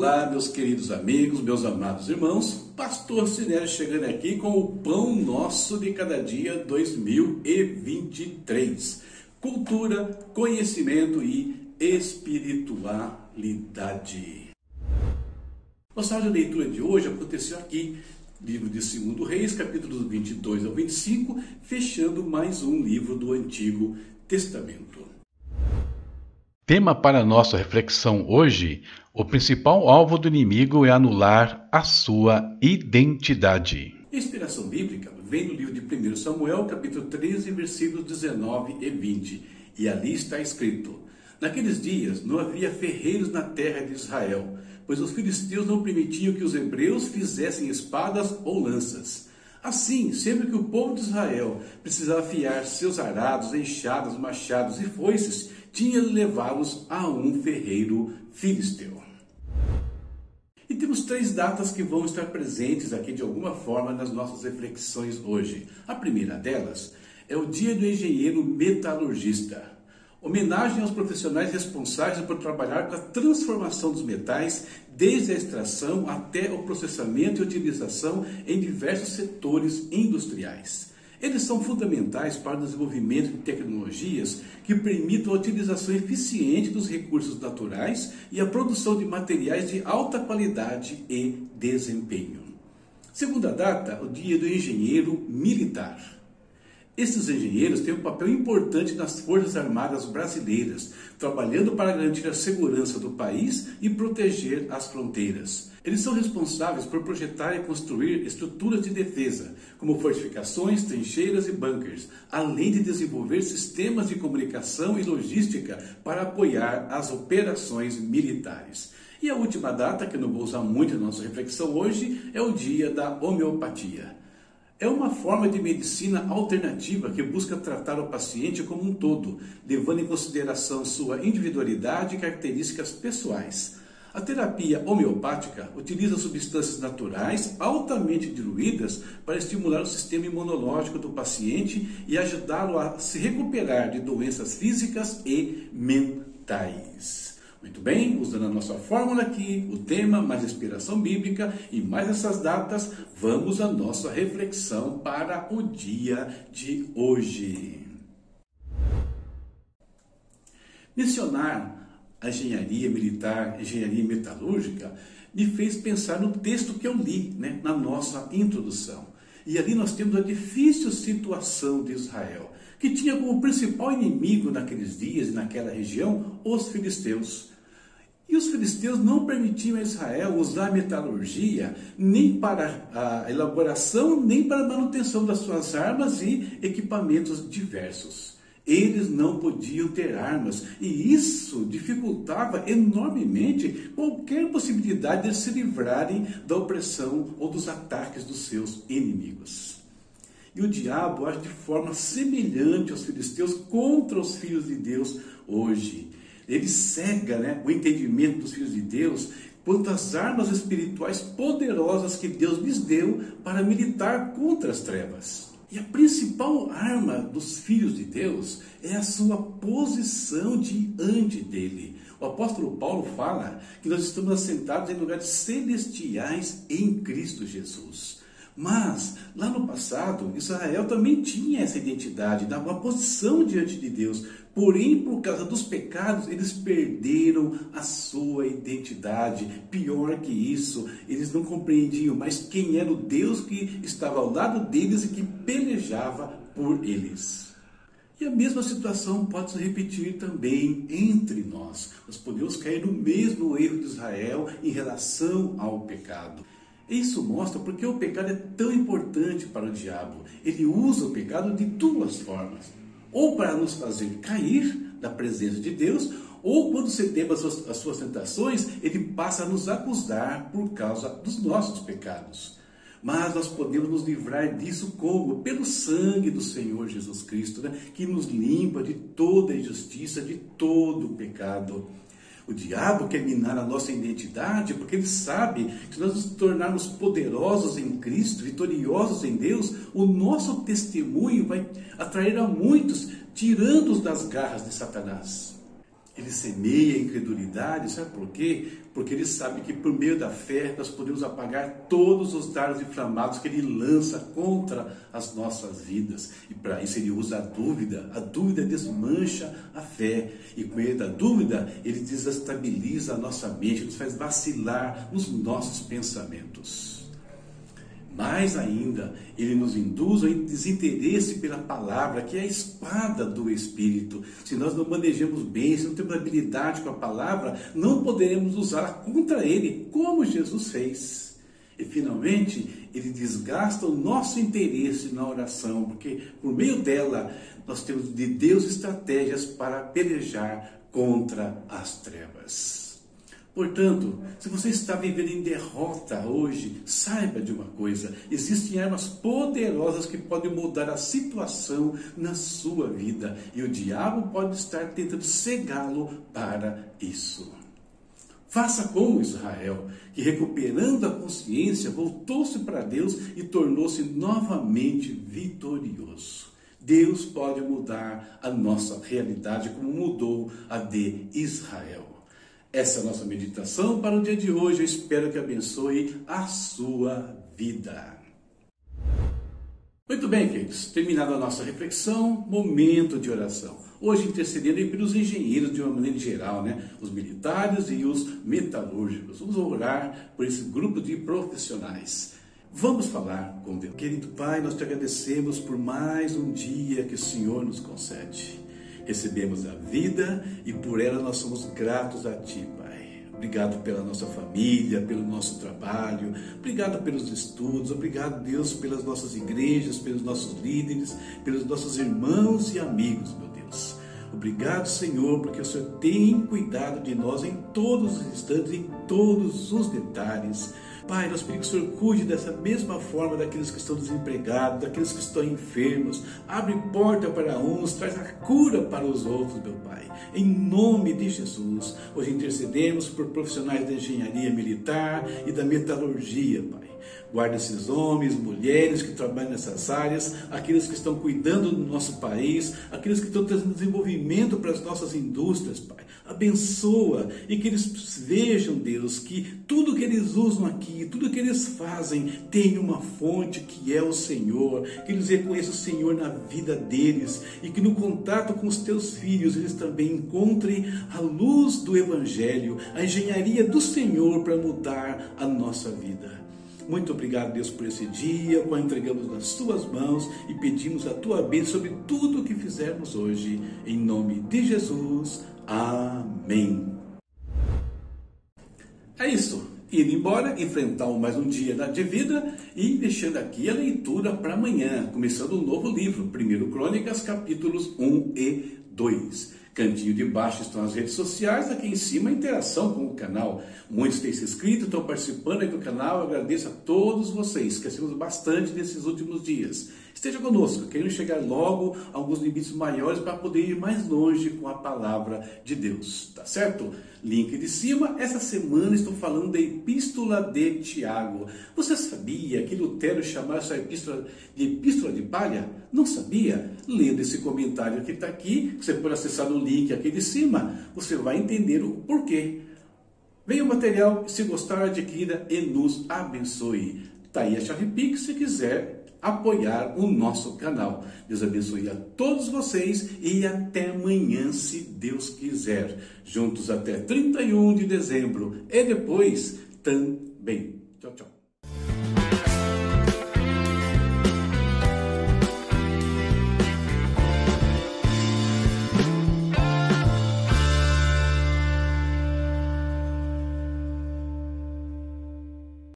Olá, meus queridos amigos, meus amados irmãos, Pastor Sinélio chegando aqui com o Pão Nosso de Cada Dia 2023. Cultura, conhecimento e espiritualidade. Nossa de leitura de hoje aconteceu aqui, livro de 2 Reis, capítulos 22 ao 25, fechando mais um livro do Antigo Testamento. Tema para nossa reflexão hoje: o principal alvo do inimigo é anular a sua identidade. Inspiração bíblica vem do livro de 1 Samuel, capítulo 13, versículos 19 e 20. E ali está escrito: Naqueles dias não havia ferreiros na terra de Israel, pois os filisteus não permitiam que os hebreus fizessem espadas ou lanças. Assim, sempre que o povo de Israel precisava afiar seus arados, enxadas, machados e foices, tinha levá-los a um ferreiro filisteu. E temos três datas que vão estar presentes aqui de alguma forma nas nossas reflexões hoje. A primeira delas é o Dia do Engenheiro Metalurgista. Homenagem aos profissionais responsáveis por trabalhar com a transformação dos metais, desde a extração até o processamento e utilização em diversos setores industriais. Eles são fundamentais para o desenvolvimento de tecnologias que permitam a utilização eficiente dos recursos naturais e a produção de materiais de alta qualidade e desempenho. Segunda data, o Dia do Engenheiro Militar. Esses engenheiros têm um papel importante nas Forças Armadas brasileiras, trabalhando para garantir a segurança do país e proteger as fronteiras. Eles são responsáveis por projetar e construir estruturas de defesa, como fortificações, trincheiras e bunkers, além de desenvolver sistemas de comunicação e logística para apoiar as operações militares. E a última data, que não vou usar muito na nossa reflexão hoje, é o dia da homeopatia. É uma forma de medicina alternativa que busca tratar o paciente como um todo, levando em consideração sua individualidade e características pessoais. A terapia homeopática utiliza substâncias naturais altamente diluídas para estimular o sistema imunológico do paciente e ajudá-lo a se recuperar de doenças físicas e mentais. Muito bem, usando a nossa fórmula aqui, o tema, mais inspiração bíblica e mais essas datas, vamos à nossa reflexão para o dia de hoje. Mencionar a engenharia militar, engenharia metalúrgica, me fez pensar no texto que eu li, né, na nossa introdução. E ali nós temos a difícil situação de Israel, que tinha como principal inimigo naqueles dias e naquela região os filisteus. E os filisteus não permitiam a Israel usar a metalurgia nem para a elaboração, nem para a manutenção das suas armas e equipamentos diversos. Eles não podiam ter armas e isso dificultava enormemente qualquer possibilidade de se livrarem da opressão ou dos ataques dos seus inimigos. E o diabo age de forma semelhante aos filisteus contra os filhos de Deus hoje ele cega né, o entendimento dos filhos de Deus quanto às armas espirituais poderosas que Deus lhes deu para militar contra as trevas. E a principal arma dos filhos de Deus é a sua posição diante dele. O apóstolo Paulo fala que nós estamos assentados em lugares celestiais em Cristo Jesus. Mas, lá no passado, Israel também tinha essa identidade, uma posição diante de Deus. Porém, por causa dos pecados, eles perderam a sua identidade. Pior que isso, eles não compreendiam mais quem era o Deus que estava ao lado deles e que pelejava por eles. E a mesma situação pode se repetir também entre nós. Nós podemos cair no mesmo erro de Israel em relação ao pecado. Isso mostra porque o pecado é tão importante para o diabo. Ele usa o pecado de duas formas: ou para nos fazer cair da presença de Deus, ou quando cedemos as suas, as suas tentações, ele passa a nos acusar por causa dos nossos pecados. Mas nós podemos nos livrar disso como? Pelo sangue do Senhor Jesus Cristo, né? que nos limpa de toda injustiça, de todo pecado. O diabo quer minar a nossa identidade porque ele sabe que se nós nos tornarmos poderosos em Cristo, vitoriosos em Deus, o nosso testemunho vai atrair a muitos, tirando-os das garras de Satanás. Ele semeia a incredulidade, sabe por quê? Porque ele sabe que por meio da fé nós podemos apagar todos os dardos inflamados que ele lança contra as nossas vidas. E para isso ele usa a dúvida. A dúvida desmancha a fé. E com meio da dúvida, ele desestabiliza a nossa mente, nos faz vacilar nos nossos pensamentos. Mais ainda, ele nos induz ao desinteresse pela palavra, que é a espada do Espírito. Se nós não manejamos bem, se não temos habilidade com a palavra, não poderemos usá-la contra ele, como Jesus fez. E finalmente, ele desgasta o nosso interesse na oração, porque por meio dela nós temos de Deus estratégias para pelejar contra as trevas. Portanto, se você está vivendo em derrota hoje, saiba de uma coisa: existem armas poderosas que podem mudar a situação na sua vida e o diabo pode estar tentando cegá-lo para isso. Faça como Israel, que recuperando a consciência, voltou-se para Deus e tornou-se novamente vitorioso. Deus pode mudar a nossa realidade como mudou a de Israel. Essa é a nossa meditação para o dia de hoje. Eu espero que abençoe a sua vida. Muito bem, queridos. Terminada a nossa reflexão, momento de oração. Hoje intercedendo pelos engenheiros de uma maneira geral, né? Os militares e os metalúrgicos. Vamos orar por esse grupo de profissionais. Vamos falar com Deus. Querido Pai, nós te agradecemos por mais um dia que o Senhor nos concede recebemos a vida e por ela nós somos gratos a Ti, Pai. Obrigado pela nossa família, pelo nosso trabalho, obrigado pelos estudos, obrigado, Deus, pelas nossas igrejas, pelos nossos líderes, pelos nossos irmãos e amigos, meu Deus. Obrigado, Senhor, porque o Senhor tem cuidado de nós em todos os instantes, em todos os detalhes. Pai, nós pedimos que o Senhor cuide dessa mesma forma daqueles que estão desempregados, daqueles que estão enfermos. Abre porta para uns, traz a cura para os outros, meu Pai. Em nome de Jesus. Hoje intercedemos por profissionais da engenharia militar e da metalurgia, Pai. Guarda esses homens, mulheres que trabalham nessas áreas, aqueles que estão cuidando do nosso país, aqueles que estão trazendo desenvolvimento para as nossas indústrias, Pai. Abençoa e que eles vejam, Deus, que tudo que eles usam aqui, tudo que eles fazem, tem uma fonte que é o Senhor, que eles reconheçam o Senhor na vida deles e que no contato com os teus filhos eles também encontrem a luz do Evangelho, a engenharia do Senhor para mudar a nossa vida. Muito obrigado, Deus, por esse dia, qual entregamos nas tuas mãos e pedimos a tua bênção sobre tudo o que fizermos hoje. Em nome de Jesus. Amém. É isso. Indo embora, enfrentar mais um dia de vida e deixando aqui a leitura para amanhã, começando um novo livro, 1 Crônicas, capítulos 1 e 2. Cantinho de baixo estão as redes sociais, aqui em cima a interação com o canal. Muitos têm se inscrito, estão participando aqui do canal. Eu agradeço a todos vocês, crescemos bastante nesses últimos dias. Esteja conosco, queremos chegar logo a alguns limites maiores para poder ir mais longe com a palavra de Deus, tá certo? Link de cima, essa semana estou falando da Epístola de Tiago. Você sabia que Lutero chamava essa epístola de Epístola de Palha? Não sabia? Lendo esse comentário que está aqui, você pode acessar no link aqui de cima, você vai entender o porquê. Venha o material, se gostar, adquira e nos abençoe. Está aí a chave Pix se quiser apoiar o nosso canal. Deus abençoe a todos vocês e até amanhã, se Deus quiser. Juntos até 31 de dezembro e depois também. Tchau, tchau.